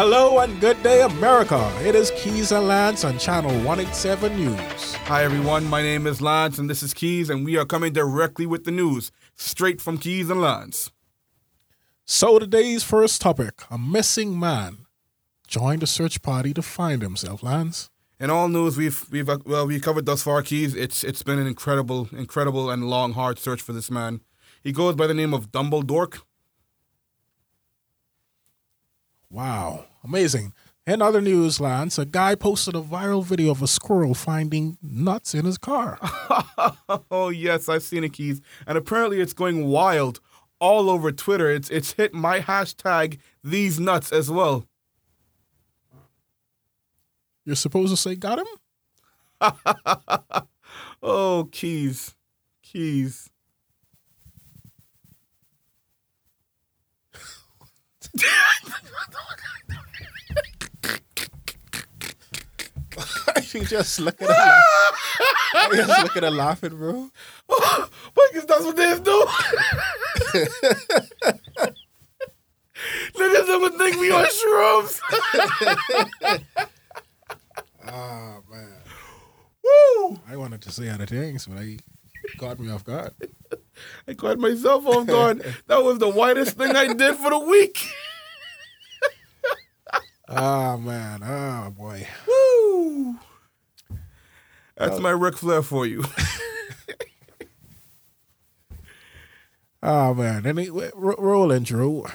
Hello and good day, America. It is Keys and Lance on Channel 187 News. Hi, everyone. My name is Lance, and this is Keys, and we are coming directly with the news, straight from Keys and Lance. So, today's first topic a missing man joined a search party to find himself, Lance. In all news we've we've uh, well we covered thus far, Keys. It's it's been an incredible, incredible and long, hard search for this man. He goes by the name of Dumbledore. Wow, amazing. In other news, Lance, a guy posted a viral video of a squirrel finding nuts in his car. oh yes, I've seen it, Keys, and apparently it's going wild all over Twitter. It's it's hit my hashtag these nuts as well. You're supposed to say got him? oh, Keys, Keys. you just look at her. you just look at her laughing, bro. Because that's what they do. Niggas never think we on shrooms. Oh man. Woo! I wanted to say other things, but I caught me off guard. I caught myself off guard. That was the whitest thing I did for the week. Oh man. Oh boy. Woo! That's uh, my Ric Flair for you. Oh man. Anyway, ro- roll intro. Bring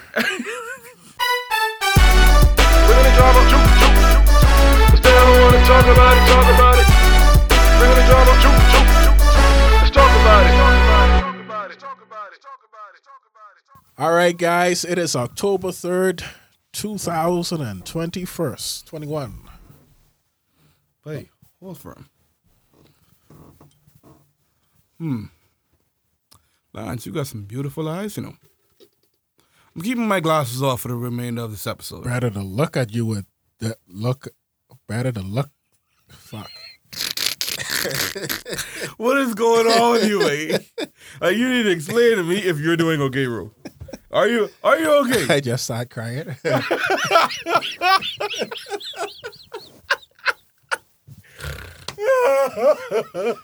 the drama, choop, choop, choop. Let's don't wanna talk about it, talk about it. Bring the drama, choop, choop, choop. Let's talk about it. Talk about it, talk about it, talk about it, talk about it, talk about it. All right, guys. It is October third, two thousand and twenty-first, twenty-one. Wait, hold for him. Hmm. Lance, you got some beautiful eyes, you know. I'm keeping my glasses off for the remainder of this episode. Better to look at you with that look. Better to look. Fuck. What is going on with you, mate? Like, you need to explain to me if you're doing okay, bro. Are you are you okay? I just started crying.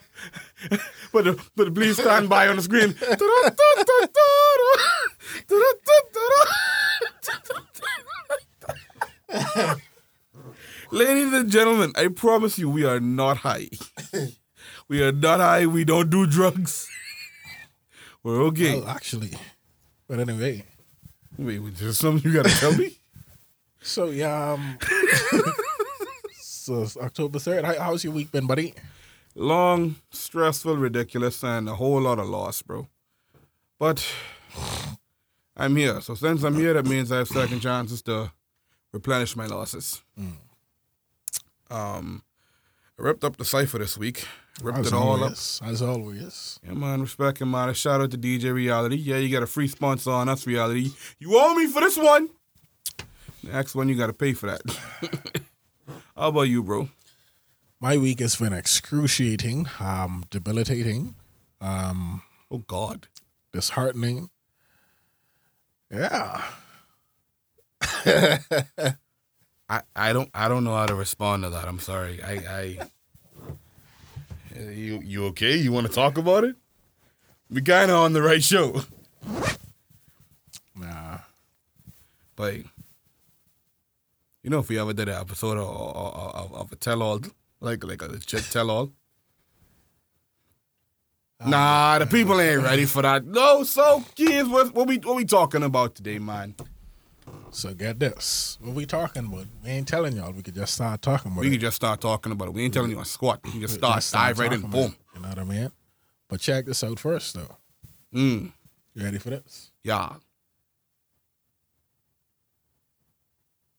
But the, but the please stand by on the screen. Ladies and gentlemen, I promise you we are not high. We are not high. We don't do drugs. We're okay. well, actually, but anyway. Wait, wait, there's something you gotta tell me? So yeah. Um, so October third. How, how's your week been, buddy? Long, stressful, ridiculous, and a whole lot of loss, bro. But I'm here. So since I'm here, that means I have second chances to replenish my losses. Um, I ripped up the cipher this week. Ripped it all up. always, as always. Yeah, man, respect and man. Shout out to DJ Reality. Yeah, you got a free sponsor on us, Reality. You owe me for this one. Next one, you got to pay for that. How about you, bro? My week has been excruciating, um, debilitating, um, Oh God. disheartening. Yeah. I, I don't I don't know how to respond to that. I'm sorry. I I you you okay? You want to talk about it? We kind of on the right show. Nah. Like, you know, if we ever did an episode of, of, of, a tell all, like like a legit tell all. Nah, the people ain't ready for that. No, so kids, what, what we what we talking about today, man? So get this. What we talking about? We ain't telling y'all. We could just start talking about it. We it. can just start talking about it. We ain't telling you a squat. We can just start, just dive right in, boom. it, You know what I mean? But check this out first, though. Mm, You ready for this? yeah.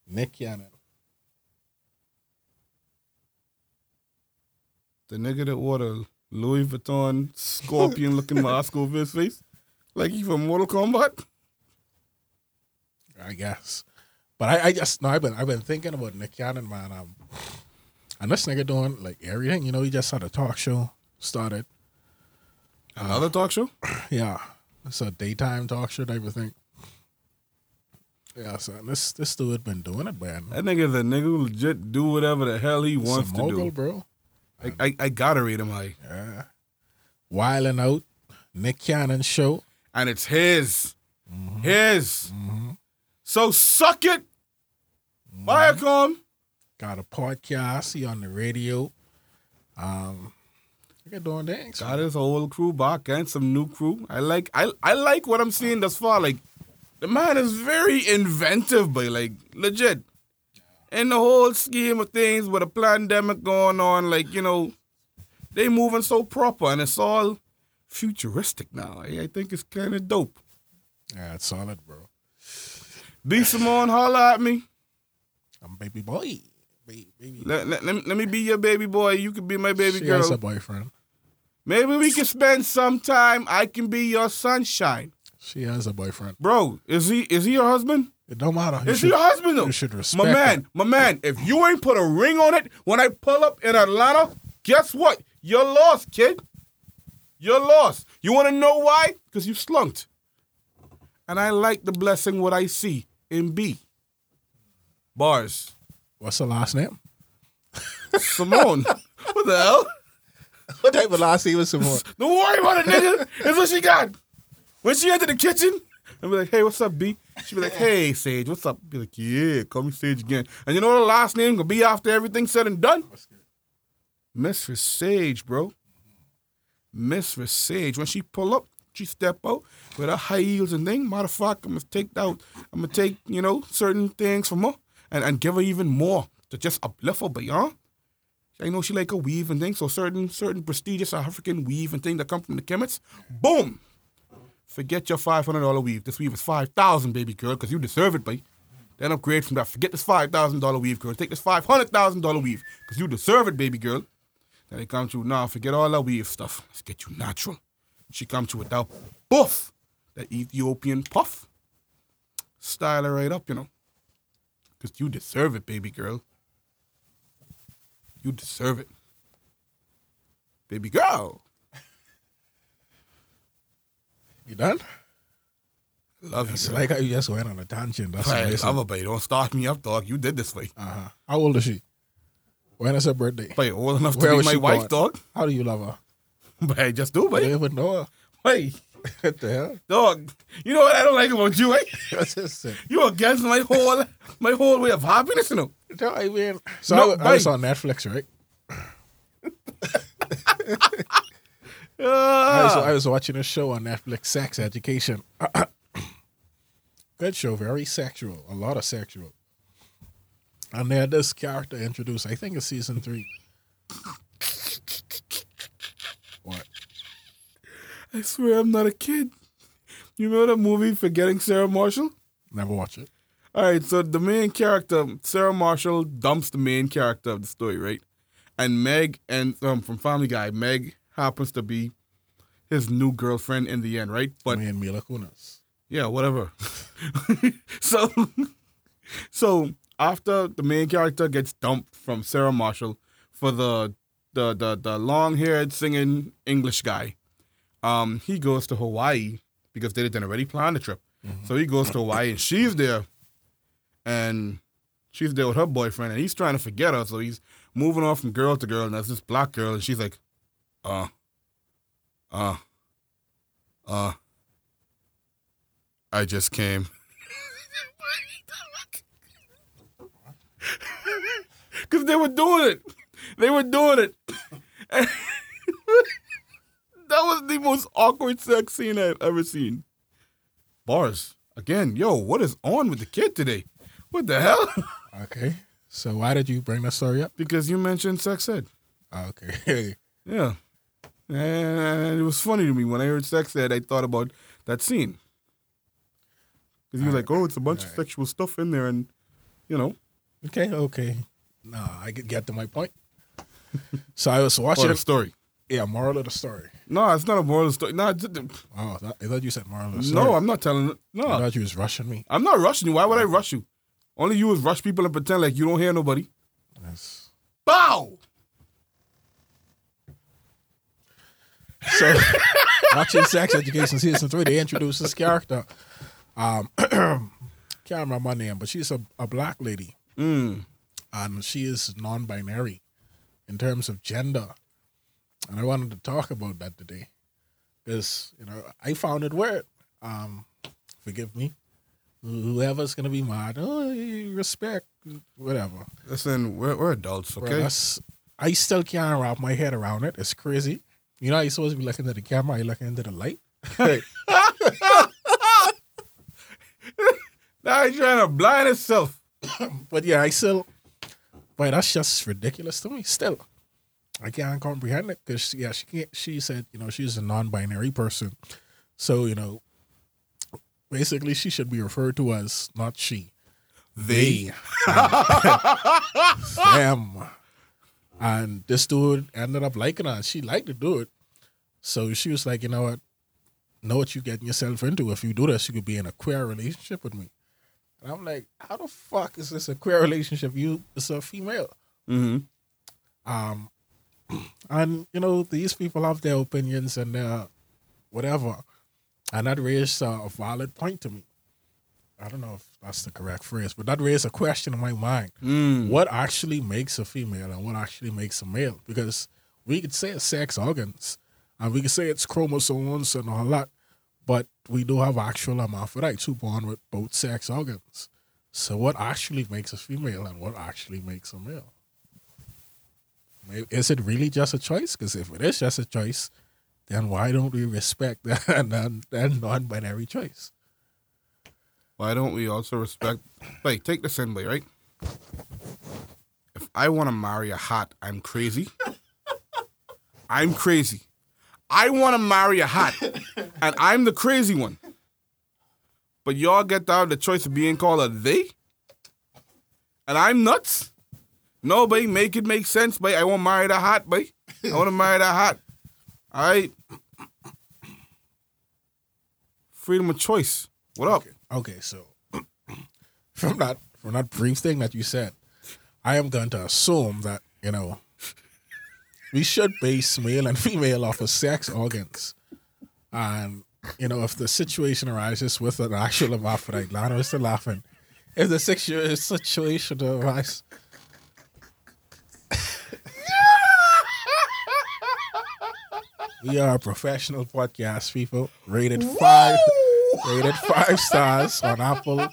Nick Cannon. The nigga that wore the Louis Vuitton scorpion looking mask over his face. Like he from Mortal Kombat. I guess. But I, I just no, I've been I've been thinking about Nick Cannon, man. Um, and this nigga doing like everything. You know, he just had a talk show started. Another talk show? Yeah, it's a daytime talk show type of thing. Yeah, son. This this dude been doing it, man. That nigga's a nigga legit do whatever the hell he a wants to do. bro. I, I, I gotta read him like Yeah. Wilding out. Nick Cannon show. And it's his. Mm-hmm. His. So suck it. Mm-hmm. Viacom. Got a podcast. He on the radio. Um, they're doing things. Got his whole crew back and some new crew. I like I I like what I'm seeing thus far. Like the man is very inventive, but like legit. In the whole scheme of things with a pandemic going on, like, you know, they moving so proper and it's all futuristic now. I, I think it's kinda dope. Yeah, it's solid, bro. D Simone, holla at me. I'm a baby boy. Baby, baby. Let, let, let, me, let me be your baby boy. You can be my baby girl. she girl. has a boyfriend. Maybe we can spend some time. I can be your sunshine. She has a boyfriend. Bro, is he is he your husband? It don't matter. You Is he your husband though? you should respect my man, it. my man. If you ain't put a ring on it when I pull up in Atlanta, guess what? You're lost, kid. You're lost. You want to know why? Because you slunked. And I like the blessing what I see in B. Bars. What's the last name? Simone. what the hell? What type of last name is Simone? Don't worry about it, nigga. That's what she got. When she enter the kitchen, I'll be like, hey, what's up, B? She'll be like, hey, Sage, what's up? Be like, yeah, call me Sage again. And you know what the last name gonna be after everything said and done? Mistress Sage, bro. Mistress Sage. When she pull up, she step out with her high heels and thing. Matter of fact, I'm gonna take out, I'm gonna take, you know, certain things from her and, and give her even more to just uplift her beyond. I know she like a weave and things, so certain certain prestigious African weave and thing that come from the chemists, boom. Forget your five hundred dollar weave. This weave is five thousand, baby girl, because you deserve it, baby. Then upgrade from that. Forget this five thousand dollar weave, girl. Take this five hundred thousand dollar weave, because you deserve it, baby girl. Then they come to now. Forget all that weave stuff. Let's get you natural. She come to without buff, that Ethiopian puff. Style her right up, you know. Because you deserve it, baby girl. You deserve it. Baby girl. You done? Love you. It's girl. like how you just went on a tangent. That's I amazing. love her, but don't start me up, dog. You did this way. Uh-huh. How old is she? When is her birthday? But old enough to be my wife, dog. How do you love her? But I just do, I don't even know her. Hey, what the hell? dog. You know what I don't like about you, eh? You against my whole my whole way of happiness, you know. No, I mean, so No, I, I was on Netflix, right? I, was, Ah. I was watching a show on Netflix, Sex Education. Good show, very sexual, a lot of sexual. And they had this character introduced, I think it's season three. I swear I'm not a kid. You remember that movie Forgetting Sarah Marshall? Never watch it. All right, so the main character, Sarah Marshall, dumps the main character of the story, right? And Meg and um, from Family Guy, Meg happens to be his new girlfriend in the end, right? But and Mila Kunis. yeah, whatever. so, so after the main character gets dumped from Sarah Marshall for the the the, the long haired singing English guy, um, he goes to Hawaii because they didn't already plan the trip. So he goes to Hawaii and she's there, and she's there with her boyfriend, and he's trying to forget her. So he's moving on from girl to girl, and there's this black girl, and she's like, uh, uh, uh. I just came. Because they were doing it. They were doing it. that was the most awkward sex scene I've ever seen. Bars. Again, yo, what is on with the kid today? What the hell? Okay. So why did you bring that story up? because you mentioned sex ed. Ah, okay. Yeah. And it was funny to me when I heard sex ed, I thought about that scene. Because he was like, oh, it's a bunch of sexual stuff in there. And, you know, okay, okay. No, I get get to my point. So I was watching a story. Yeah, moral of the story. No, it's not a moral story. No, it's- Oh, that, I thought you said moral of the story. no, I'm not telling it. I No, thought you was rushing me. I'm not rushing you. Why would I rush you? Only you is rush people and pretend like you don't hear nobody. Yes. Bow! So, watching Sex Education season three, they introduce this character. Um, can't can't remember my name, but she's a, a black lady Mm. and she is non-binary in terms of gender. And I wanted to talk about that today because you know I found it weird. Um, forgive me, whoever's gonna be mad, oh, respect, whatever. Listen, we're, we're adults, okay? I still can't wrap my head around it. It's crazy. You know, you're supposed to be looking at the camera, you're looking into the light. now he's trying to blind himself. But yeah, I still, but that's just ridiculous to me. Still, I can't comprehend it because yeah, she can't. She said you know she's a non-binary person, so you know, basically she should be referred to as not she, they, them. And this dude ended up liking her. She liked to do it, so she was like, you know what, know what you're getting yourself into. If you do this, you could be in a queer relationship with me. And I'm like, how the fuck is this a queer relationship? You, it's a female. Mm-hmm. Um, and you know, these people have their opinions and their whatever, and that raised a valid point to me. I don't know if that's the correct phrase, but that raised a question in my mind: Mm. What actually makes a female, and what actually makes a male? Because we could say it's sex organs, and we could say it's chromosomes and all that, but we do have actual hermaphrodites who born with both sex organs. So, what actually makes a female, and what actually makes a male? May- Is it really just a choice? Because if it is just a choice, then why don't we respect that, that, that non-binary choice? Why don't we also respect? Like, take this in, boy, right? If I want to marry a hot, I'm crazy. I'm crazy. I want to marry a hot, and I'm the crazy one. But y'all get to have the choice of being called a they, and I'm nuts. No, boy, make it make sense, boy. I want to marry that hot, boy. I want to marry that hot. All right. Freedom of choice. What up? Okay, so from that from that brief thing that you said, I am going to assume that you know we should base male and female off of sex organs, and you know if the situation arises with an actual hermaphrodite, Lana is still laughing. If the situ- situation arises. We are a professional podcast, people. Rated five, rated five stars on Apple.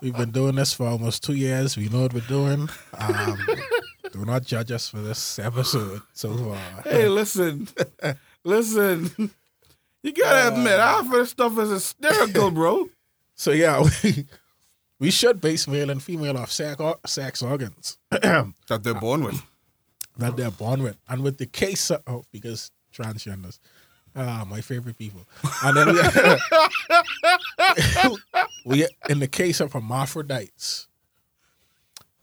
We've been doing this for almost two years. We know what we're doing. Um, do not judge us for this episode so far. Hey, listen, listen. You gotta admit, half of this stuff is hysterical, bro. So yeah, we, we should base male and female off sex, sex organs That they're born with. that they're born with, and with the case of, oh, because transgenders, ah, my favorite people, and then we, we in the case of hermaphrodites,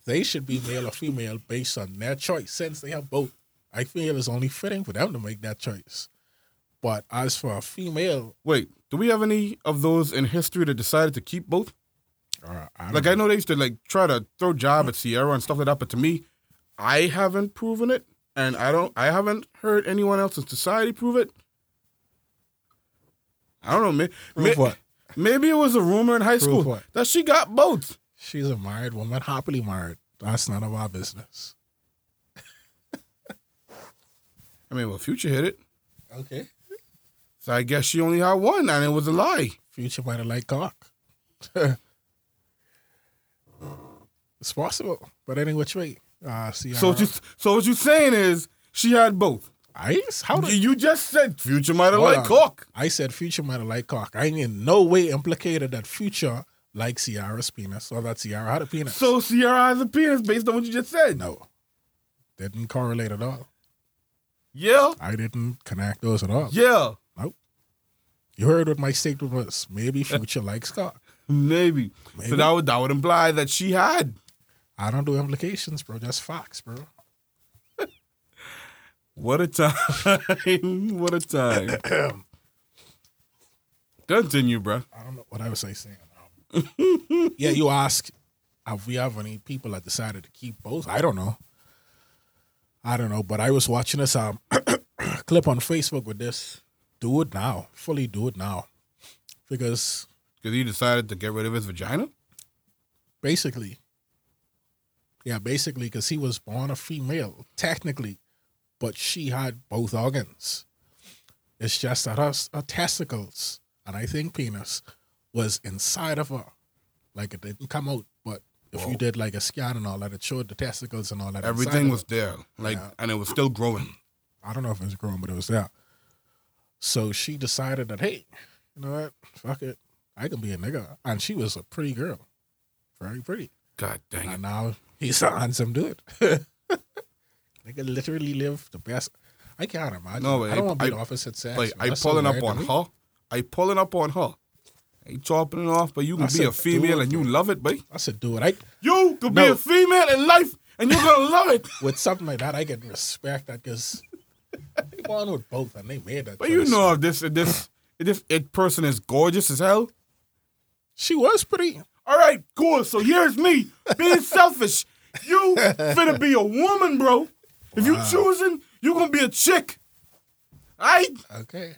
they should be male or female based on their choice, since they have both. I feel it's only fitting for them to make that choice. But as for a female, Wait, do we have any of those in history that decided to keep both? uh, I Like I know they used to like try to throw job at Ciara and stuff like that, but to me, I haven't proven it, and I don't. I haven't heard anyone else in society prove it. I don't know. May, may- what? Maybe it was a rumor in high Prove school what? that she got both. she's a married woman, happily married. That's none of our business. I mean, well, Future hit it, Okay. so I guess she only had one, and it was a lie. Future might have liked cock. it's possible, but any which way. Uh, see, So what you so what you saying is she had both. I how did you just said Future might have liked cock. I said Future might have liked cock. I in no way implicated that Future liked Ciara's penis or that Ciara had a penis. So Ciara has a penis based on what you just said. no, didn't correlate at all. Yeah, I didn't connect those at all. yeah, nope. You heard what my statement was. Maybe Future likes cock. maybe. Maybe. So that would that would imply that she had. I don't do implications, bro. Just facts, bro. What a time! what a time! Continue, bro. I don't know what I was saying. Um, yeah, you ask, have we have any people that decided to keep both? I don't know. I don't know, but I was watching this um clip on Facebook with this do it now, fully do it now, because Because he decided to get rid of his vagina. basically. Yeah, basically, because he was born a female, technically, but she had both organs. It's just that her, her testicles, and I think penis, was inside of her. Like it didn't come out, but if Whoa. you did like a scan and all that, it showed the testicles and all that. Everything was there, like, Yeah. and it was still growing. I don't know if it was growing, but it was there. So she decided that, hey, you know what? Fuck it. I can be a nigga. And she was a pretty girl. Very pretty. God dang it! And now he's a handsome dude. Nigga literally live the best. I can't imagine. No, I don't I- want to be I- opposite sex. Like. I pulling up on her. I pulling up on her. Ain't chopping it off, but you can I be said a female it, and you love it, boy. I said, dude, I You could be a female in life and you're gonna love it. with something like that, I can respect that because they born with both and they made that. But you know if this if this if this it person is gorgeous as hell. she was pretty. All right, cool. So here's me being selfish. You finna be a woman, bro. If you choosing, you gonna be a chick. I Okay.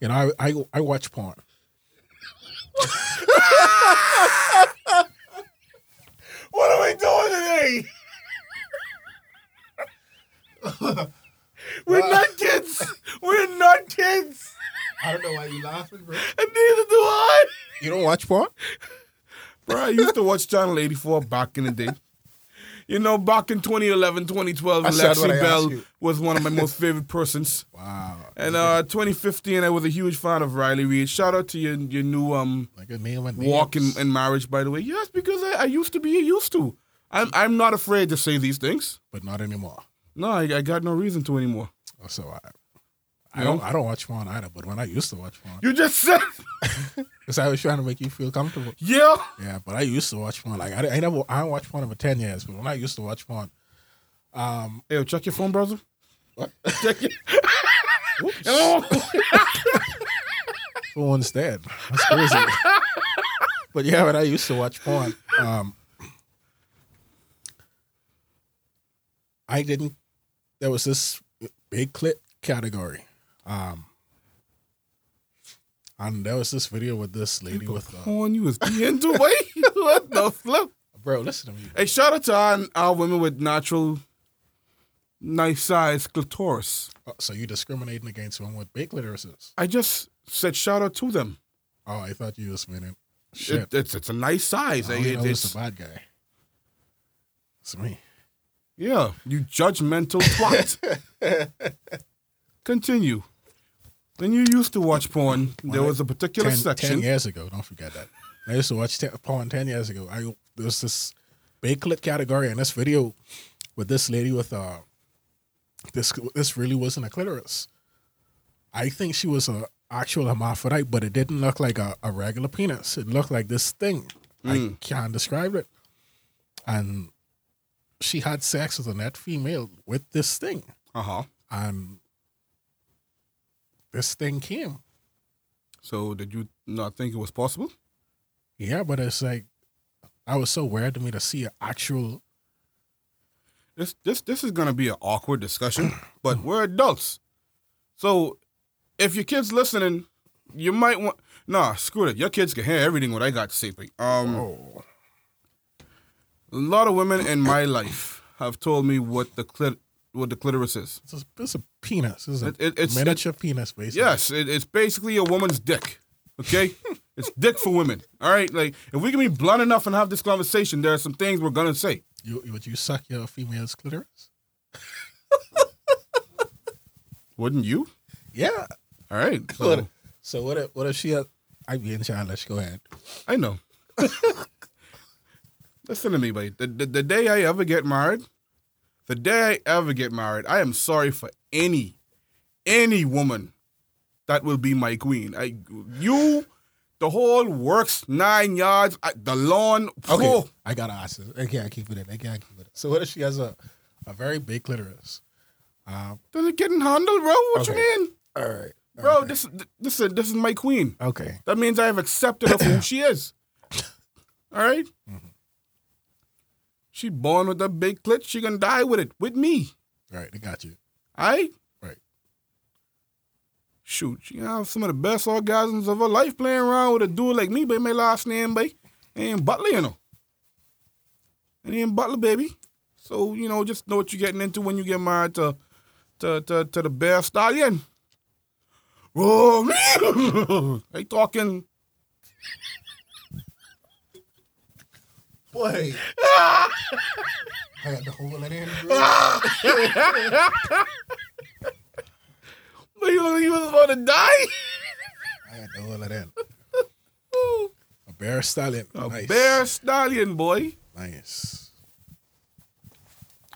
You know, I I, I watch porn. what are we doing today? We're not kids. We're not kids. I don't know why you laughing, bro. And neither do I. You don't watch porn? Bro, I used to watch Channel 84 back in the day. You know, back in 2011, 2012, I said what I Lexi Belle asked you. was one of my most favorite persons. Wow. And uh 2015, I was a huge fan of Riley Reid. Shout out to your your new um Like a name and walk in, in marriage, by the way. Yes, because I, I used to be a used to. I'm I'm not afraid to say these things. but not anymore. No, I, I got no reason to anymore. So I, I don't? I don't watch porn either. But when I used to watch porn, You just said, because I was trying to make you feel comfortable. yeah. Yeah, but I used to watch porn. Like I, I never I don't watch porn for ten years. But when I used to watch porn, um, Hey, yo, check your phone, brother. what? Check it. Whoops. Oh. Phone's dead. That's crazy. but yeah, when I used to watch porn, um, I didn't. There was this big clip category, um, and there was this video with this lady with, uh, Porn you was into, boy. what the flip? bro. Listen to me. Hey, shout out to our, our women with natural, nice size clitoris. Oh, so you discriminating against women with big clitorises? I just said shout out to them. Oh, I thought you was meaning shit. It, it's it's a nice size. I It- it- know it's it's, a bad guy. It's me. Yeah, you judgmental twat. Continue. When you used to watch porn, there was a particular 10, section. 10 years ago. Don't forget that. I used to watch te- porn 10 years ago. I There was this big clip category in this video with this lady with uh this this really wasn't a clitoris. I think she was a actual hermaphrodite, but it didn't look like a, a regular penis. It looked like this thing. I can't describe it. And she had sex with a net female with this thing. Uh huh. And this thing came. So did you not think it was possible? Yeah, but it's like I was so weird to me to see an actual. This this this is gonna be an awkward discussion, but we're adults. So if your kids listening, you might want nah, screw it. Your kids can hear everything what I got to say. Like, um Oh, a lot of women in my life have told me what the clit what the clitoris is. it's a, it's a penis. It's a It- it- it's- miniature penis, basically. Yes, it, it's basically a woman's dick. Okay? it's dick for women. All right? Like if we can be blunt enough and have this conversation, there are some things we're gonna say. You would you suck your female's clitoris? Wouldn't you? Yeah. All right. So, So what? If, what if she? Had, I being childish. Go ahead. I know. Listen to me, buddy. The, the, the day I ever get married, the day I ever get married, I am sorry for any, any woman that will be my queen. I, you, the whole works nine yards, I, the lawn. Okay. oh, I gotta ask this. Okay, I can't keep it in. I can't keep it. in. So what if she has a, a very big clitoris? Um. does it getting handled, bro? What Okay. you mean, All right. bro? This, this, is this is my queen. Okay. That means I have accepted her for who she is. All right? She born with a big clit. She gonna die with it with me. All right. they got you. All right? Right. shoot, you have some of the best orgasms of her life playing around with a dude like me, but my last name, boy, ain't Butler, you know. And he ain't Butler, baby. So, you know, just know what you're getting into when you get married to to to, to the bear stallion. Oh, I talking Boy. I had to hold it in. But you look like you was about to die. I had to hold it in. A bear stallion. A nice. bear stallion, boy. Nice.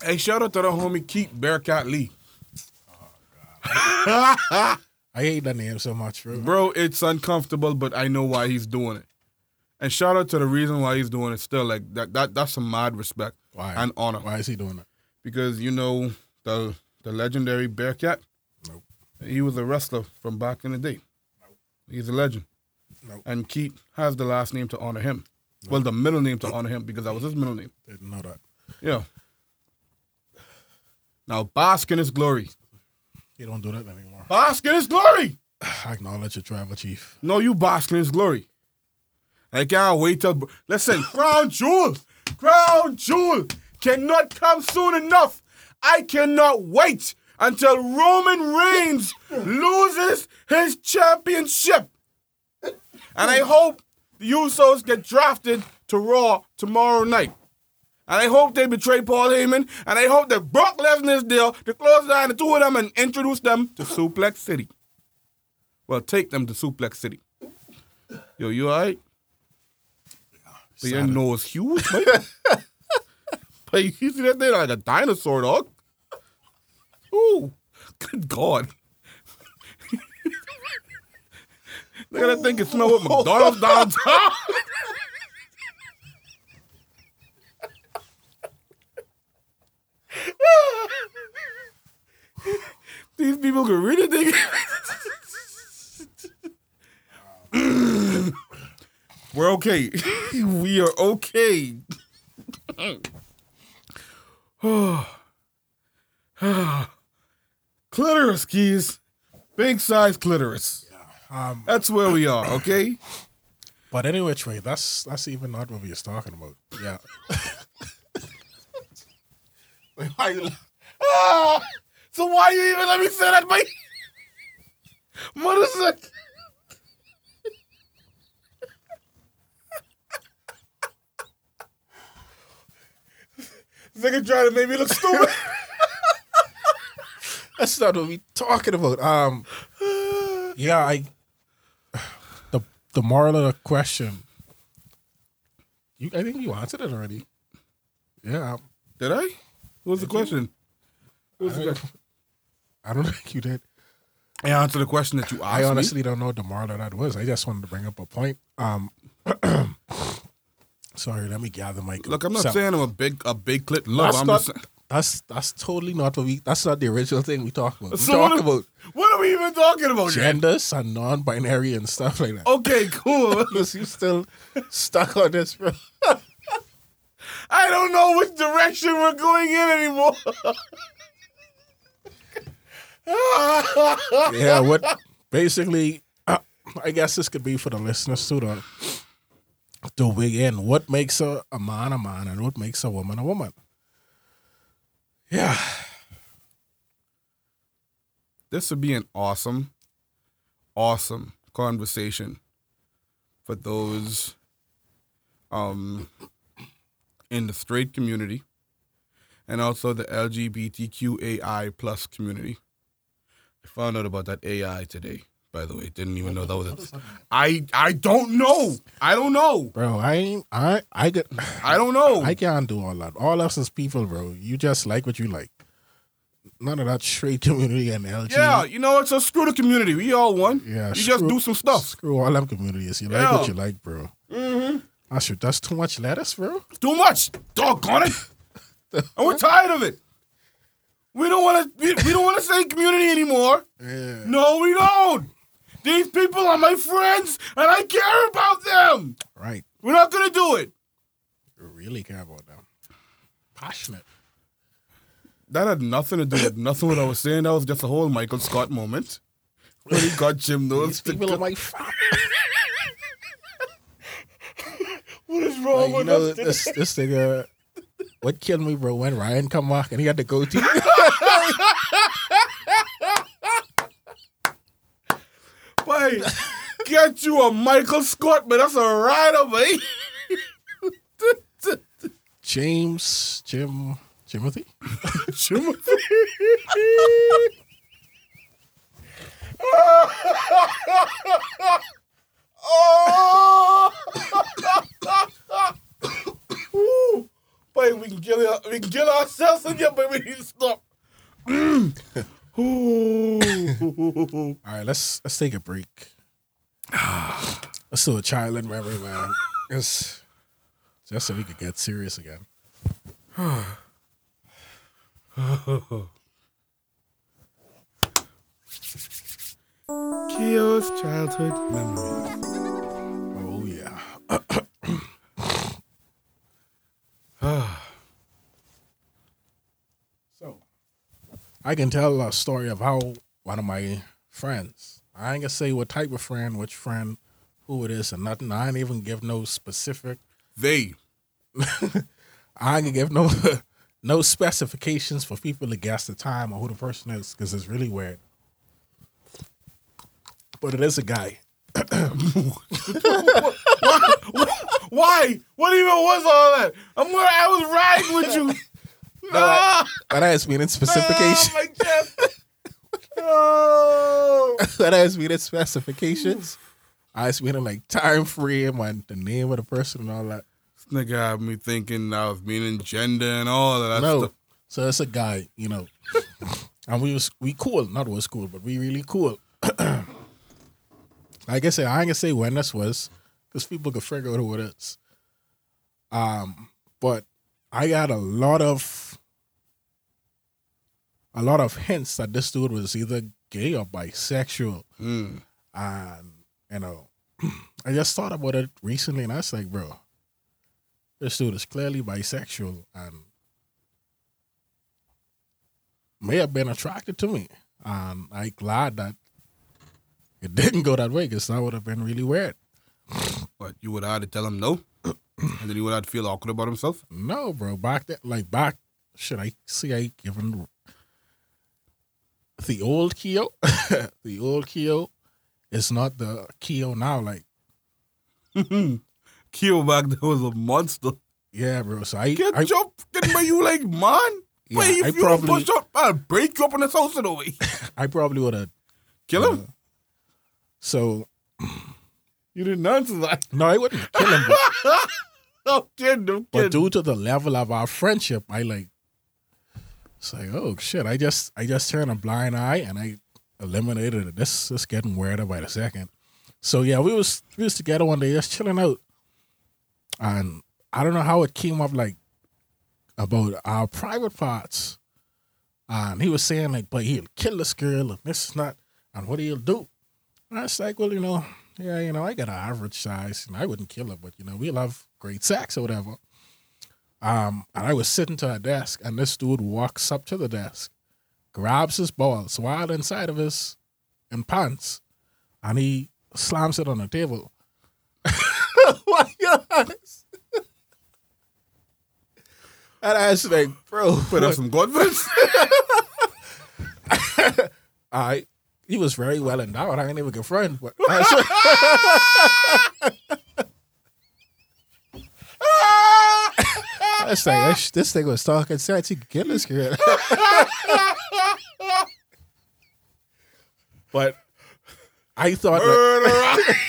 Hey, shout out to the homie Keith Bearcat Lee. Oh, God. I hate that name so much, bro. Bro, it's uncomfortable, but I know why he's doing it. And shout out to the reason why he's doing it still. Like that that that's some mad respect Why? and honor. Why is he doing that? Because you know the the legendary Bearcat? Nope. He was a wrestler from back in the day. He's a legend. Nope. And Keith has the last name to honor him. Well, the middle name to honor him because that was his middle name. Didn't know that. Yeah. Now bask in his glory. He don't do that anymore. Bask in his glory. I acknowledge your tribal chief. No, you bask in his glory. I can't wait till listen, Crown Jewel, Crown Jewel cannot come soon enough. I cannot wait until Roman Reigns loses his championship. And I hope the Usos get drafted to Raw tomorrow night. And I hope they betray Paul Heyman. And I hope that Brock Lesnar is there to close down the two of them and introduce them to Suplex City. Well, take them to Suplex City. Yo, you alright? But your nose huge, man. but you see that thing like a dinosaur, dog. Ooh, good God. Look at that thing can smell what McDonald's downtown. These people can really think. We're okay. we are okay. clitoris keys. Big size clitoris. Um, That's where we are, okay? but anyway, Trey, that's that's even not what we was talking about. Yeah. Wait, why you- Ah, so why you even let me say that, mate? Mother said. Nigga trying to make me look stupid. That's not what we talking about. Um, yeah, I. The the moral of the question. You, I think you answered it already. Yeah, Did I? What was the question? What was the I, question? I don't think you did. I answered the question that you asked I me. honestly don't know what the moral of that was. I just wanted to bring up a point. Um, sorry, let me gather my. Look, I'm not saying I'm a big a big clip love. That's I'm not. just That's that's totally not what we. That's not the original thing we talk about. We So talk what- about what are we even talking about? then? genders and non-binary and stuff like that. Okay, cool. Because you still stuck on this, bro. I don't know which direction we're going in anymore. yeah, what basically, uh, I guess this could be for the listeners too to, to weigh in. What makes a, a man a man and what makes a woman a woman? Yeah. this would be an awesome, awesome conversation for those um in the straight community and also the LGBTQAI plus community. I found out about that AI today, by the way. Didn't even know that was a, I I don't know. I don't know. Bro, I ain't I I get I don't know. I can't do all that. All us as people, bro. You just like what you like. None of that straight community and LG. yeah, you know it's a screw the community. We all one. Yeah, You just do some stuff. Screw all them communities. You like Yeah. what you like, bro. Mm-hmm. I. That's too much lettuce, bro. Too much. Doggone it. and we're tired of it. We don't want to. We, we don't want to say community anymore. Yeah. No, we don't. These people are my friends, and I care about them. Right. We're not gonna do it. You really care about them. Passionate. That had nothing to do with nothing what I was saying. That was just a whole Michael Scott moment. When he got Jim These those. people are my family. What is wrong Like, you with know, us? this this nigga. What killed me, bro? When Ryan come back and he had to go Get you a Michael Scott, man. That's a rider, boy. James, Jim, Timothy. Timothy? oh! Ooh. Boy, we can kill. We can kill ourselves again, but we need to stop. All right, let's let's take a break. let's do a child memory, man. It's just so we could get serious again. Kio's childhood memory. Oh yeah. Ah. I can tell a story of how one of my friends. I ain't gonna say what type of friend, which friend, who it is, and nothing. I ain't even give no specific. They. I ain't gonna give no no specifications for people to guess the time or who the person is because it's really weird. But it is a guy. Why? What even was all that? I'm where I was riding with you. Ah, That has meaning ah, specification. my chest. Oh. that has meaning specifications. I just meaning like time frame and the name of the person and all that. This nigga had me thinking I was meaning gender and all that no. stuff. So it's a guy, you know. and we was we cool. Not was cool, but we really cool. like I said, I ain't gonna say when this was, because people can figure out who it is. Um, but I got a lot of a lot of hints that this dude was either gay or bisexual. Mm. And you know, I just thought about it recently, and I was like, bro, this dude is clearly bisexual and may have been attracted to me. And I'm glad that it didn't go that way, because that would have been really weird. But you would have to tell him no, and then he would have to feel awkward about himself. No, bro, back then, like back, should I see? I given the old Keo, the old Keo, is not the Keo now. Like, Keo back then was a monster. yeah, bro. So I, Get I your fucking by you like man. Yeah, Wait, I if you probably- don't push up, I'll break you up in this house in a way. I probably would have. Kill him. Uh, so You didn't answer that. no, I wouldn't kill him. But, No kid, no but due to the level of our friendship, I like. It's like, oh shit! I just, I just turned a blind eye and I eliminated it. This, this getting weirder by the second. So yeah, we was we was together one day, just chilling out, and I don't know how it came up like about our private parts, and he was saying like, but he'll kill this girl and this is not, and what he'll do. And I was like, well, you know, yeah, you know, I got an average size, and I wouldn't kill her, but you know, we'll have great sex or whatever. Um, and I was sitting to a desk, and this dude walks up to the desk, grabs his balls while inside of his in pants, and he slams it on the table. My eyes. And I was like, bro, Put up some godfits. I he was very well endowed. I ain't even good friend, but I was like, this, this thing was talking sense. He could kill this girl. but I thought that,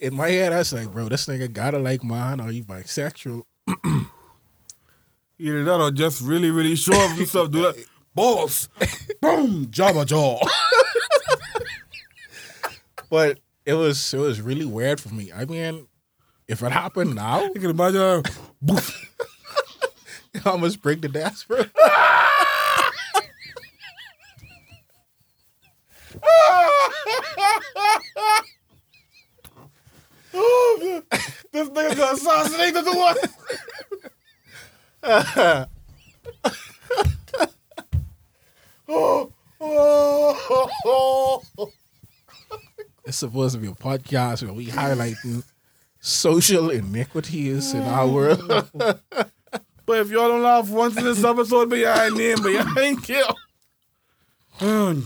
in my head, I was like, bro, this nigga gotta like mine or he bisexual. Either that or just really, really sure of himself. Do that. Balls. Boom. Jabba jaw. But it was it was really weird for me. I mean, if it happened now, You can imagine. Boof. I almost break the desk, bro. Oh, this nigga got assassinate the one. oh, oh. It's supposed to be a podcast where we highlighting social iniquities in our world. But if y'all don't laugh once in this episode, but y'all ain't name, but y'all ain't kill. Um,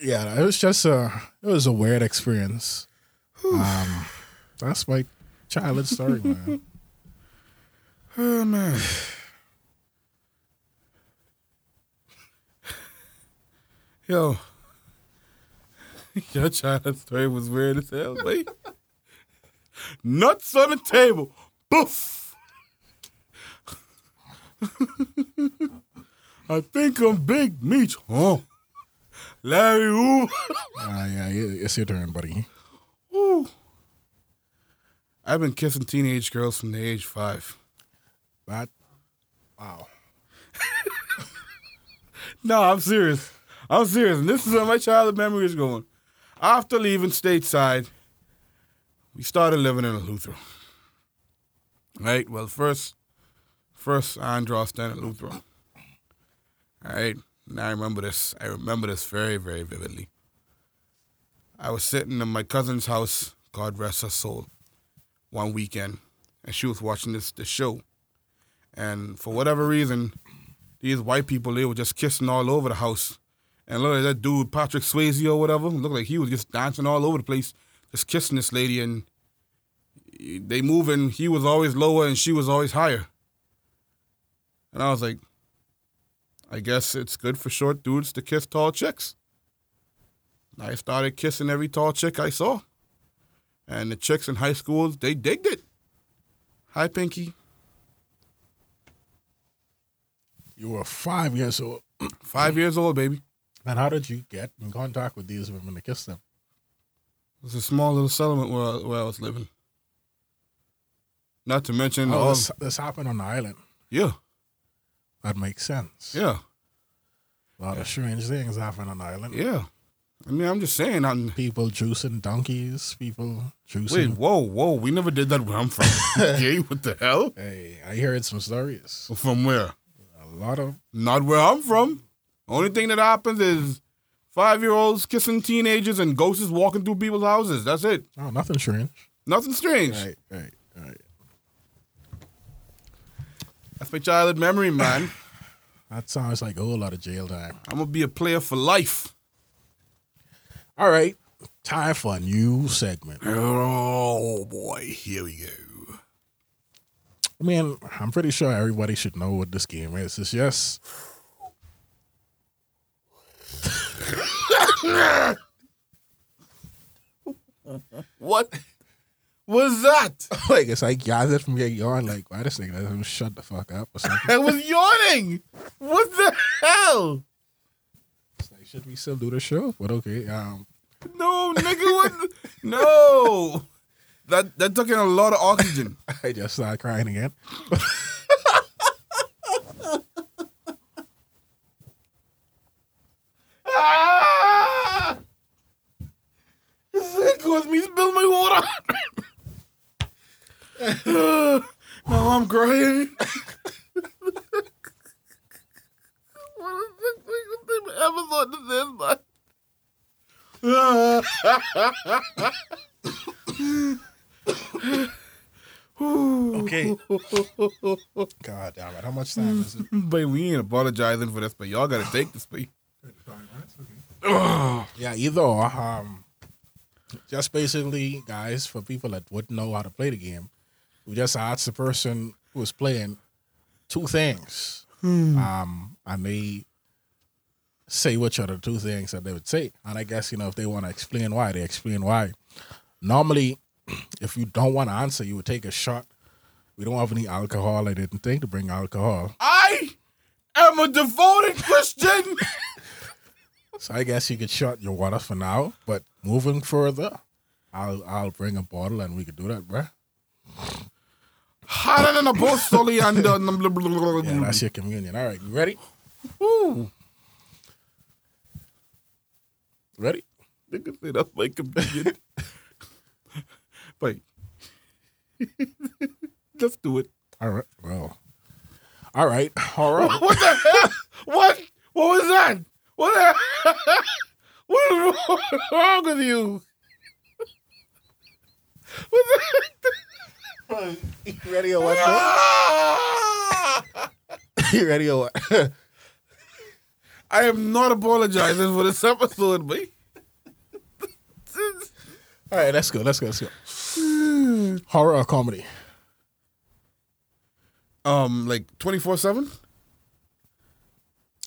yeah, it was just a it was a weird experience. Um, that's my childhood story, man. oh man. Yo. Your childhood story was weird as hell, wait. Nuts on the table. Boof. I think I'm big meat. Huh? Larry, ooh. Uh, yeah, it's your turn, buddy. Ooh. I've been kissing teenage girls from the age five. That wow. No, I'm serious. I'm serious. And this is where my childhood memory is going. After leaving stateside, we started living in Eleuthera. Right? Well, first, first Andros, then Eleuthera. All right? And I remember this. I remember this very, very vividly. I was sitting in my cousin's house, God rest her soul, one weekend, and she was watching this, this show. And for whatever reason, these white people they were just kissing all over the house. And look at that dude, Patrick Swayze or whatever, looked like he was just dancing all over the place, just kissing this lady and they moving, he was always lower and she was always higher. And I was like, I guess it's good for short dudes to kiss tall chicks. I started kissing every tall chick I saw. And the chicks in high school, they digged it. Hi, Pinky. You were five years old. Five years old, baby. And how did you get in contact with these women to kiss them? It was a small little settlement where I, where I was living. Not to mention, Oh, all, this, this happened on the island. yeah, That makes sense. yeah, A lot of strange things happen on the island. yeah. I mean, I'm just saying. I'm, People juicing donkeys. People juicing. wait, whoa, whoa. We never did that where I'm from. okay, what the hell? Hey, I heard some stories. From where? A lot of Not where I'm from. Only thing that happens is five year olds kissing teenagers and ghosts walking through people's houses. That's it. oh, nothing strange. Nothing strange. Right, right, right. That's my childhood memory, man. That sounds like a whole lot of jail time. I'm gonna be a player for life. All right, time for a new segment. Oh boy, here we go. I mean, I'm pretty sure everybody should know what this game is. It's just What was that? like it's like gathered from your yawn. Like, why this nigga doesn't shut the fuck up or something? I was yawning. What the hell? It's like, should we still do the show? But okay, um, No, nigga, what? No. That that took in a lot of oxygen. I just started crying again. Ah! It caused me to spill my water. now I'm crying. what is the biggest episode of this, man? Okay. God damn it! How much time is it? But we ain't apologizing for this, but y'all gotta take this, Yeah, either or. Um, just basically, guys, for people that wouldn't know how to play the game, we just asked the person who was playing two things, um, and they say which are the two things that they would say. And I guess you know if they want to explain why, they explain why. Normally, if you don't want to answer, you would take a shot. We don't have any alcohol. I didn't think to bring alcohol, I am a devoted Christian. so I guess you could shut your water for now. But moving further, I'll I'll bring a bottle and we could do that, bruh. Hotter than a apostoli and uh, Yeah, that's your communion. All right, you ready? Woo. Ready? Nigga say that's my communion. Wait. Let's do it. All right. Well. All right. All right. What the hell? What? What was that? What the What is wrong, with you? What's You ready or what? you ready or what? I am not apologizing for this episode, boy. All right, let's go. Let's go. Let's go. Horror or comedy? Um, like twenty four seven.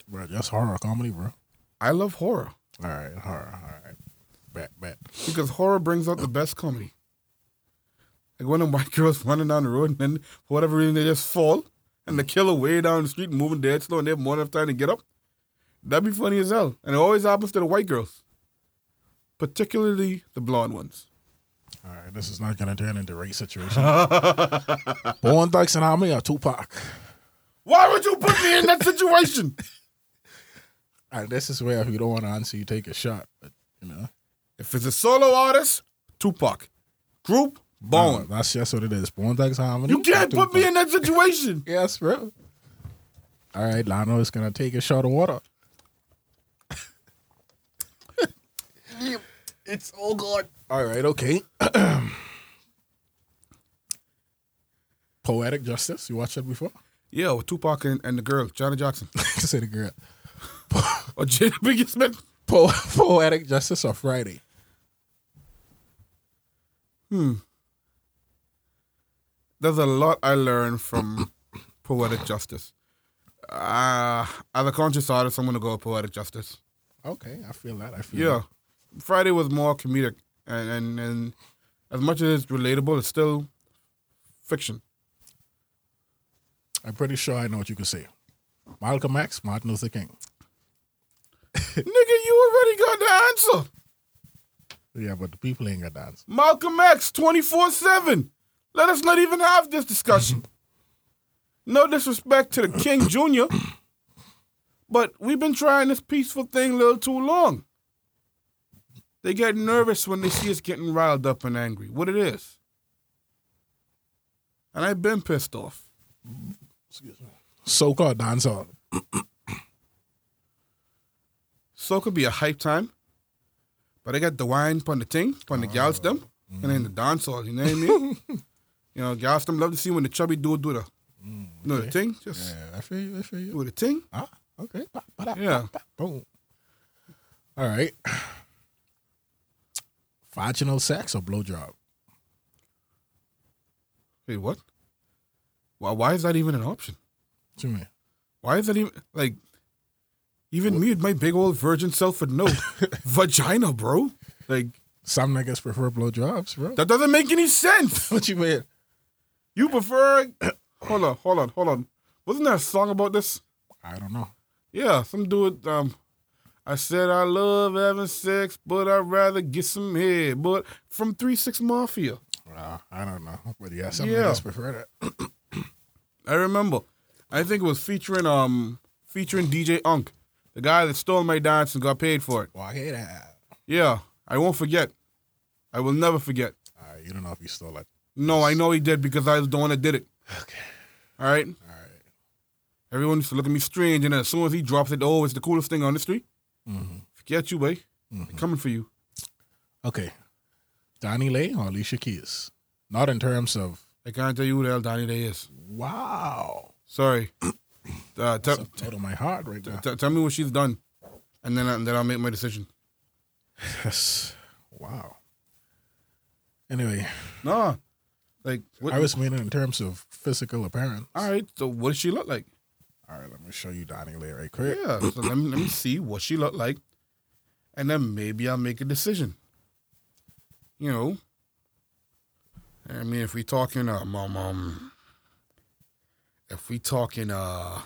Bro, that's horror comedy, bro. I love horror All right, horror. All right. Bet, bet. because horror brings out the best comedy. Like when them white girls running down the road and then for whatever reason they just fall and the killer way down the street moving dead slow and they have more enough time to get up. That'd be funny as hell. And it always happens to the white girls. Particularly the blonde ones. All right, this is not going to turn into a race situation. Bone Thugs and Harmony or Tupac? Why would you put me in that situation? All right, this is where if you don't want to answer, you take a shot. But, you know, If it's a solo artist, Tupac. Group, no, Bone. that's just what it is. Bone Thugs and Harmony. You can't or put me in that situation. Yes, bro. All right, Lano is going to take a shot of water. It's all good. All right, okay. Poetic Justice. You watched that before? Yeah, with Tupac and, and the girl, Janet Jackson. Say the girl. Or Jada Biggie Smith. Po- Poetic Justice or Friday? Hmm. There's a lot I learned from Poetic Justice. Uh, as a conscious artist, I'm going to go with Poetic Justice. Okay, I feel that. I feel Yeah. Friday was more comedic. And, and, and as much as it's relatable, it's still fiction. I'm pretty sure I know what you could say. Malcolm X, Martin Luther King. Nigga, you already got the answer. Yeah, but the people ain't got dance. Malcolm X 24 7. Let us not even have this discussion. no disrespect to the King Jr., but we've been trying this peaceful thing a little too long. They get nervous when they see us getting riled up and angry. What it is. And I've been pissed off. So-called dancehall. So could be a hype time. But I got the wine pon the ting, pon the gals them, and then the dance hall, you know what I mean? you know, gals them love to see when the chubby dude do the, you know, the ting, just Yeah, I feel you. I feel you. do the ting. Ah, okay. Pa, pa, da, Yeah. pa, Boom. All right. Vaginal sex or blowjob? Wait, what? Why, why is that even an option? What you mean? Why is that even, like, even me, my big old virgin self would know. Vagina, bro. Like, Some niggas prefer blowjobs, bro. that doesn't make any sense. what you mean? You prefer, hold on, hold on, hold on. Wasn't there a song about this? I don't know. Yeah, some dude. Um, I said I love having sex, but I'd rather get some head. But from Three Six Mafia, Uh, I don't know. But yeah, some Yeah. niggas prefer that. I remember. I think it was featuring um featuring DJ Unk, the guy that stole my dance and got paid for it. Well, I hate that. Yeah, I won't forget. I will never forget. All right, you don't know if he stole it. No, I know he did because I was the one that did it. Okay. All right. All right. Everyone used to look at me strange, and as soon as he drops it, oh, it's the coolest thing on the street. Mm-hmm. Forget you, boy. They're coming for you. Okay. Donnie Lay or Alicia Keys? Not in terms of I can't tell you who the hell Donnie Day is. wow. Sorry. Uh, out of my heart right now. T- tell me what she's done, and then I, then I'll make my decision. Yes. Wow. Anyway, No. like what, I was meaning in terms of physical appearance. all right. So what does she look like? All right, let me show you Donnie Lay right quick. Yeah. So let me let me see what she look like, and then maybe I'll make a decision. You know. I mean, if we talking um um, um if we talking uh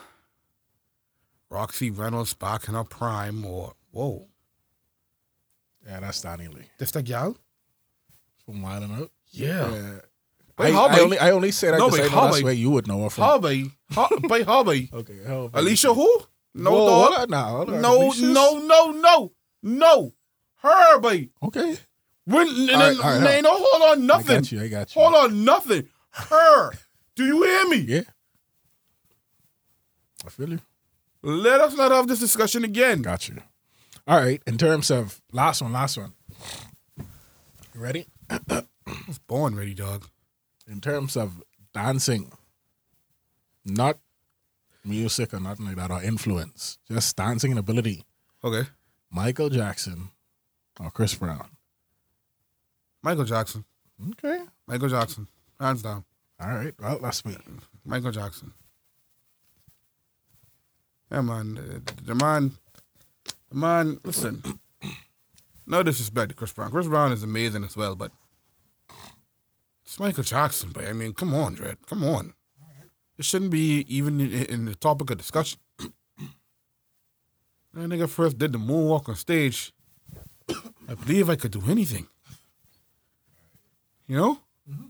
Roxy Reynolds back in her prime, or whoa, Yeah, that's Donnie Lee this the gal? from Wild 'N Out. Yeah. Yeah. But I, I only I only say that No, because I know that's where you would know her from. Hobby, Ho- by hobby. Okay, how? Alicia who? No Whoa, dog. hold on hold on. No, Alicia's- no, no, no, no. Her, baby. Okay, When, n- all right, all right, n- no, hold on, nothing. I got you. I got you. Hold on, nothing. Her. Do you hear me? Yeah, I feel you. Let us not have this discussion again. Got you. All right. In terms of last one, last one. You ready? I was born ready, dog. In terms of dancing, not music or nothing like that or influence, just dancing and ability. Okay. Michael Jackson or Chris Brown. Michael Jackson. Okay. Michael Jackson. Hands down. All right. Well, that's me. Michael Jackson. Yeah, man. The, the man, the man, listen. No disrespect to Chris Brown. Chris Brown is amazing as well, but it's Michael Jackson, but I mean, come on, Dred. Come on. It shouldn't be even in, the topic of discussion. That nigga first did the moonwalk on stage. I believe I could do anything. You know? Mm-hmm.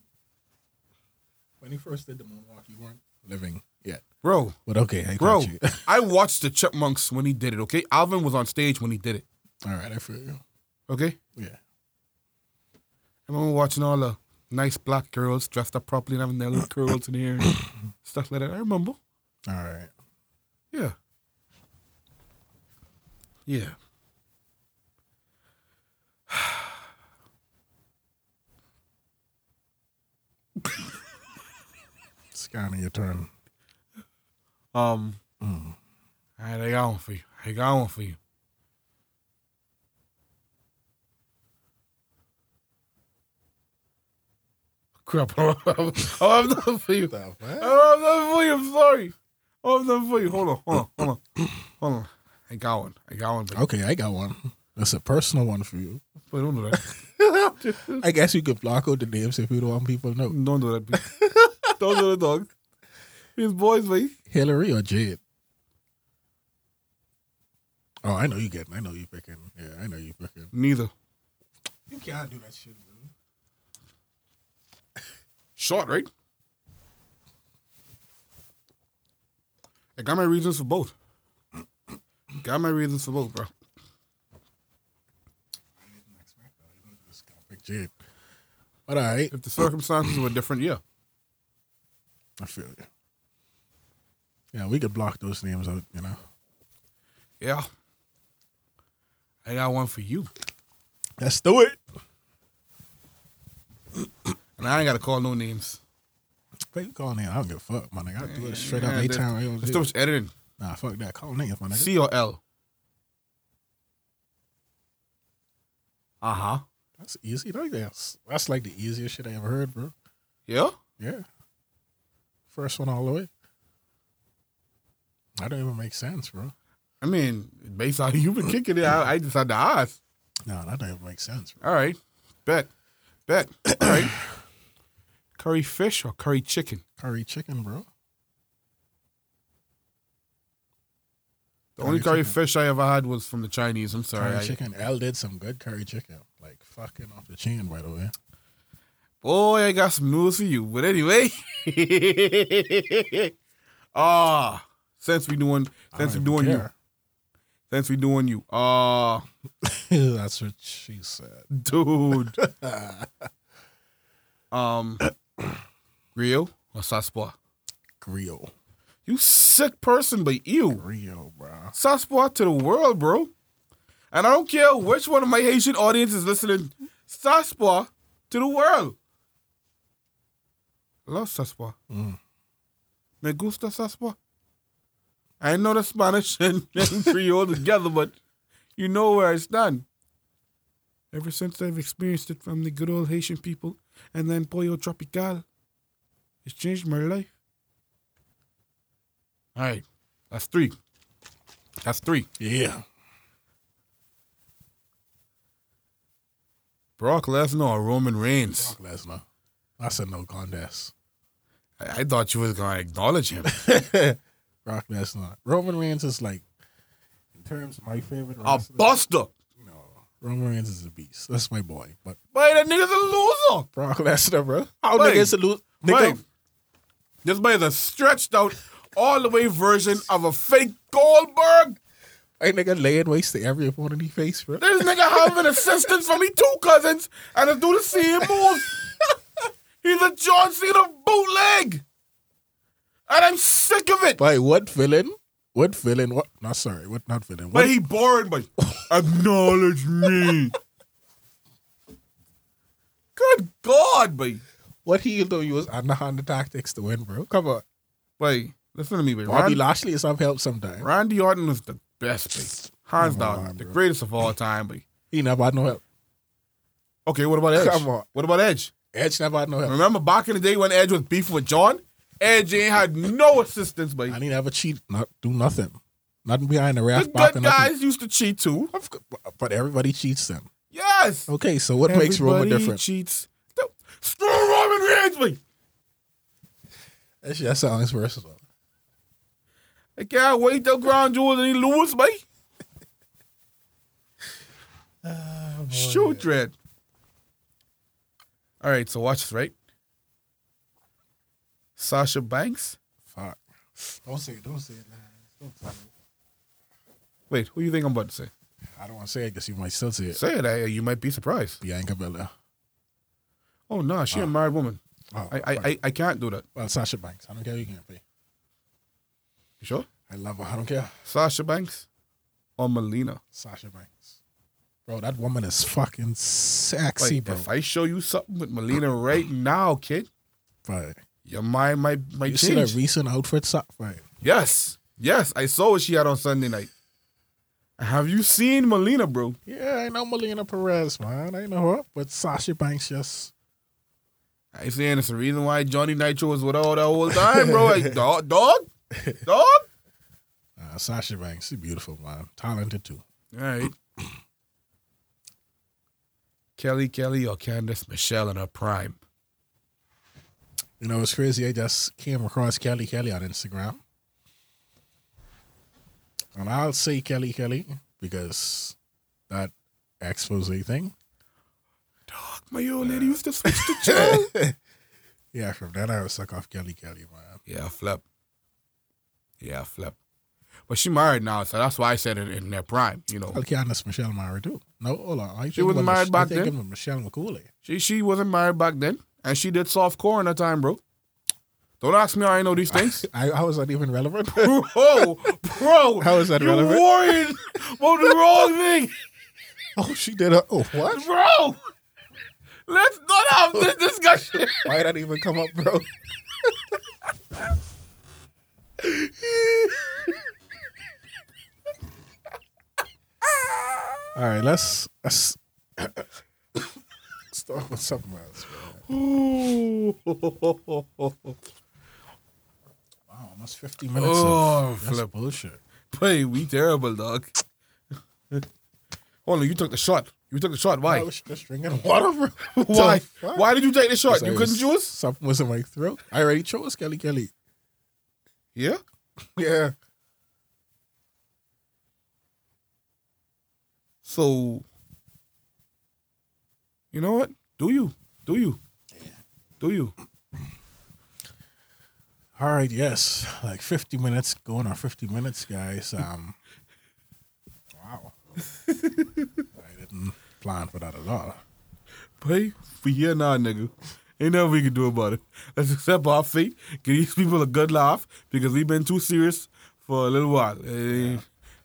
When he first did the moonwalk, you weren't living yet. Bro, But okay, I Bro, got you. I watched the Chipmunks when he did it, okay? Alvin was on stage when he did it, All right, I feel you. okay? Yeah. I remember watching all the nice black girls dressed up properly and having their little curls in their hair, stuff like that. I remember. All right. Yeah. Yeah. Scanning your turn. Um. All right, I got one for you. I got one for you. Crap! I have nothing for you. I have nothing for you. I'm sorry. I have nothing for you. Hold on, hold on, hold on, hold on. I got one. I got one. But Okay, I got one. That's a personal one for you. Wait, don't do that. I guess you could block out the names if you don't want people to know. don't do that. please. don't do that, dog. His boys, mate. Hillary or Jade? Oh, I know you getting. I know you picking. Yeah, I know you picking. Neither. You can't do that shit, man. Short, right? I got my reasons for both. got my reasons for both, bro. Just gotta pick Jade. But all right, If the circumstances were different, yeah. I feel you. Yeah, we could block those names out. You know. Yeah. I got one for you. Let's do it. And I ain't got to call no names. But you call name. I don't give a fuck, my nigga. I do it straight up Yeah, anytime. I there- don't There's too much editing. Nah, fuck that. Call names, my nigga. C or L? Uh huh. That's easy. Like that's that's like the easiest shit I ever heard, bro. Yeah? Yeah. First one all the way. That don't even make sense, bro. I mean, based on you've been kicking it, I, I just had to ask. No, that don't even make sense, bro. All right. Bet. Bet. All right. Curry fish or curry chicken? Curry chicken, bro. The only Curry curry chicken. fish I ever had was from the Chinese. I'm sorry. Curry I- chicken. L did some good curry chicken. Like fucking off the chain, by the way. Boy, I got some news for you. But anyway, ah, since we doing, since we doing even you, care. since we doing you, ah, That's what she said. dude, um, Rio or sòs pwa? Grill. You sick person, but you Rio, bro. sòs pwa to the world, bro. And I don't care which one of my Haitian audience is listening. sòs pwa to the world. I love sòs pwa. Mm. Me gusta sòs pwa. I know the Spanish and, and Creole together, but you know where I stand. Ever since I've experienced it from the good old Haitian people and then Pollo Tropical, it's changed my life. All right, that's three. That's three. Yeah. Brock Lesnar or Roman Reigns? Brock Lesnar. That's a no contest. I, I thought you was gonna acknowledge him. Brock Lesnar. Roman Reigns is like, in terms of my favorite a wrestler, buster. no, Roman Reigns is a beast. That's my boy. But But that nigga's a loser. Brock Lesnar, bro. How Wait. niggas lose? Wait. Nigga, This man is a stretched out, all the way version of a fake Goldberg. ain't nigga laying waste to every opponent he face, bro. This nigga having assistance from me two cousins and to do the same moves. He's a John Cena bootleg. And I'm sick of it. By what villain what villain? What? Not sorry. What? Not villain. But he boring, but acknowledge me. Good God, boy. What he do use underhand tactics to win, bro? Come on. Wait, listen to me, boy. Bobby Randy, Lashley is some help sometime. Randy Orton was the best, boy. Hands Come down. on, the bro. greatest of all time, boy. He never had no help. Okay, what about Edge? Come on. What about Edge? Edge never had no help. Remember back in the day when Edge was beefing with John? Edge ain't had no assistance, boy. And he never cheat, not do nothing. Nothing behind the The ref back good nothing. guys used to cheat too. But everybody cheats them. Yes. Okay, so what makes Roman different? cheats. Screw Roman Reigns, boy. That shit sounds versatile. I can't wait till Crown Jewels and he lose, oh, boy. Shoot, Dread. All right, so watch this, right? Sasha Banks. Fuck. Don't say it. Don't say it. man. Don't. Wait, who you think I'm about to say? I don't want to say it because you might still say it. Say it. I, you might be surprised. Bianca Belair. Oh no, she a ah. married woman. Oh, I, I. I, I can't do that. well, Sasha Banks. I don't care. You can't pay. You sure? I love her. I don't care. Sasha Banks or Melina? Sasha Banks. Bro, that woman is fucking sexy, Like, bro. if I show you something with Melina right now, kid, Right. Your mind might might You see that change. recent outfit? So- Right. yes, yes, I saw what she had on Sunday night. Have you seen Melina, bro? Yeah, I know Melina Perez, man. I know her. But Sasha Banks just. I saying it's the reason why Johnny Nitro was with all that whole time, bro. Like, dog, dog, dog. Uh, Sasha Banks, she's beautiful, man. Talented too. All right. Kelly Kelly or Candice Michelle in her prime. You know, it's crazy. I just came across Kelly Kelly on Instagram. And I'll say Kelly Kelly because that expose thing. Dog, my old lady used to switch the channel. Yeah, from then I was suck off Kelly Kelly, man. yeah, flip. Yeah, flip. But she married now, so that's why I said it in their prime. You know, Well, Candice Michelle married too. No, hold on. I She wasn't married back then? Michelle McCooley. she she wasn't married back then, and she did soft core in her time, bro. Don't ask me how I know these things. I, how is that even relevant? bro, bro. How is that you're relevant? worried about the wrong thing, oh, she did a. Oh, what? bro. Let's not have this discussion. Why did that even come up, bro? All right, let's let's start with something else. Wow, almost fifty minutes. Oh, of, that's bullshit. Hey, we terrible, dog. Hold on, you took the shot. You took the shot. Why? I was just drinking water. Why? The? Why did you take the shot? You couldn't choose? Something was in my throat. I already chose Kelly Kelly. Yeah. Yeah. So, you know what? Do you? Do you? Do you? All right, yes. Like 50 minutes, going on 50 minutes, guys. Um, wow. I didn't plan for that at all. Hey, we here now, nigga. Ain't nothing we can do about it. Let's accept our fate. Give these people a good laugh because we've been too serious for a little while. Eh,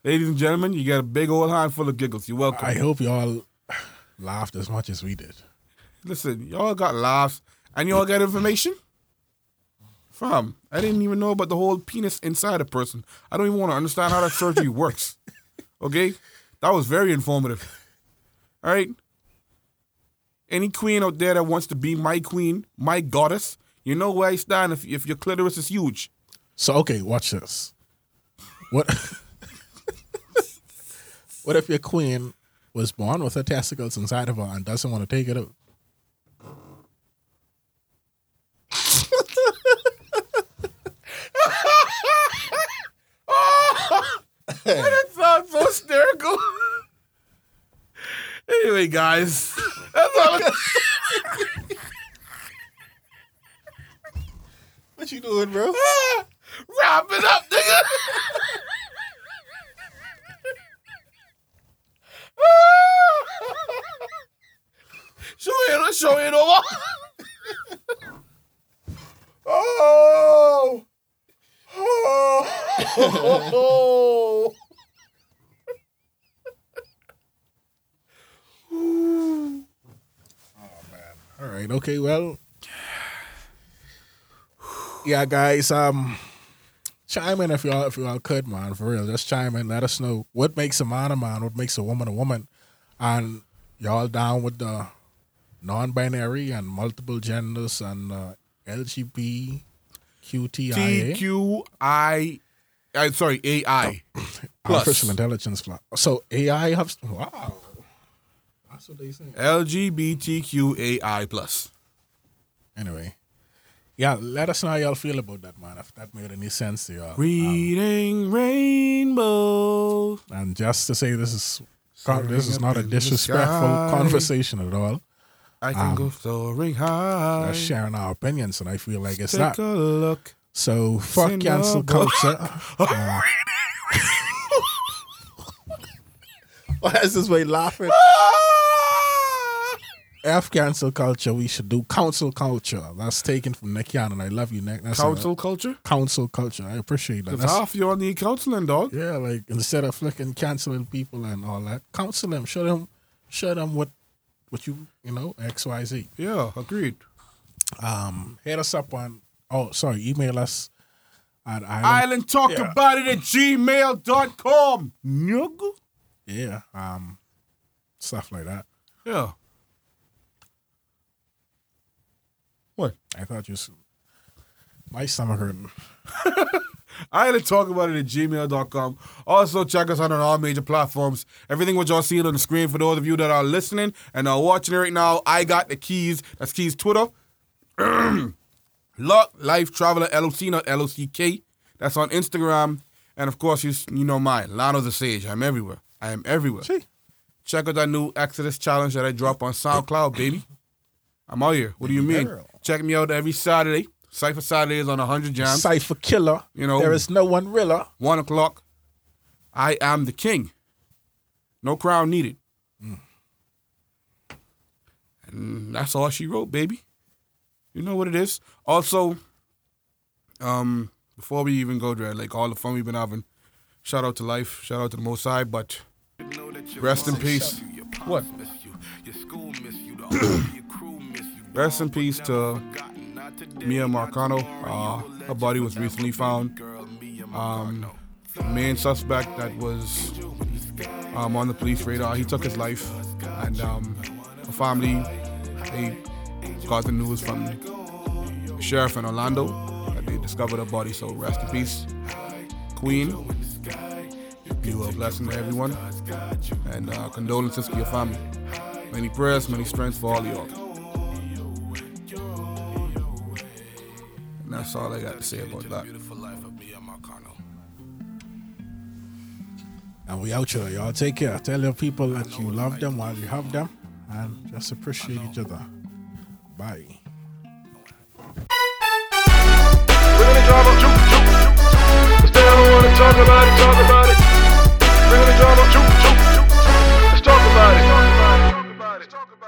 ladies and gentlemen, you got a big old handful of giggles. You're welcome. I hope y'all laughed as much as we did. Listen, y'all got laughs and y'all got information? Fam, I didn't even know about the whole penis inside a person. I don't even want to understand how that surgery works. Okay? That was very informative. All right? Any queen out there that wants to be my queen, my goddess, you know where I stand if, if your clitoris is huge. So, okay, watch this. What What if your queen was born with her testicles inside of her and doesn't want to take it out? That sounds so hysterical. anyway, guys, that's all. What you doing, bro? Wrap it up, nigga. show it, show it over. Oh! Oh. Oh man. All right. Okay. Well. Yeah, guys. Um, chime in if y'all if y'all could, man. For real, just chime in. Let us know what makes a man a man, what makes a woman a woman, and y'all down with the non-binary and multiple genders and uh, LGBTQTIA. TQI. I uh, sorry, AI. Oh, plus. Artificial intelligence. Plus. So AI has wow. That's what they say. LGBTQAI plus. Anyway, yeah. Let us know how y'all feel about that, man. If that made any sense to y'all. Reading um, rainbow. And just to say, this is this is not a disrespectful conversation at all. I can go soaring high. We're sharing our opinions, and I feel like it's Take not. a look. So fuck Send cancel culture. Uh, Why is this way laughing? F cancel culture. We should do council culture. That's taken from Nick Cannon. I love you, Nick. That's a- Council culture? council culture. I appreciate that. That's, half y'all need counseling, dog. yeah, like instead of flicking canceling people and all that, counsel them. Show them, show them what, what you you know X Y Z. Yeah, agreed. Um, hit us up on. Oh, sorry. Email us at island. Island talk Yeah. about it at gmail.com. Nigga. Yeah. Um, stuff like that. Yeah. What? I thought you. s- My stomach hurting. Island talk about it at gmail.com. Also, check us out on all major platforms. Everything what y'all seeing on the screen for those of you that are listening and are watching it right now, I got the keys. That's keys Twitter. Luck Life Traveler LOC, not LOCK. That's on Instagram. And of course, you, you know mine, Lano the Sage. I'm everywhere. I am everywhere. See. Check out that new Exodus challenge that I drop on SoundCloud, baby. I'm out here. What do you mean? Check me out every Saturday. Cypher Saturdays on 100 Jams. Cipher killer. You know- there is no one realer. One o'clock. I am the king. No crown needed. And that's all she wrote, baby. You know what it is. Also, um, before we even go there, like all the fun we've been having, shout out to life, shout out to the Most High, but rest in peace. What? Rest in peace to Miya Marcano. Uh, her body was recently found. Um, main suspect that was um, on the police radar, he took his life, and um, family they got the news from the sheriff in Orlando that they discovered her body. So rest in peace, Queen. You a blessing to everyone, and uh, condolences to your family. Many prayers, many strengths for all of y'all. That's all I got to say about that. And we out here. Y'all take care. Tell your people that you love them while you have them and just appreciate each other. Bye. talk about it, talk about it. Talk about it. Talk about it.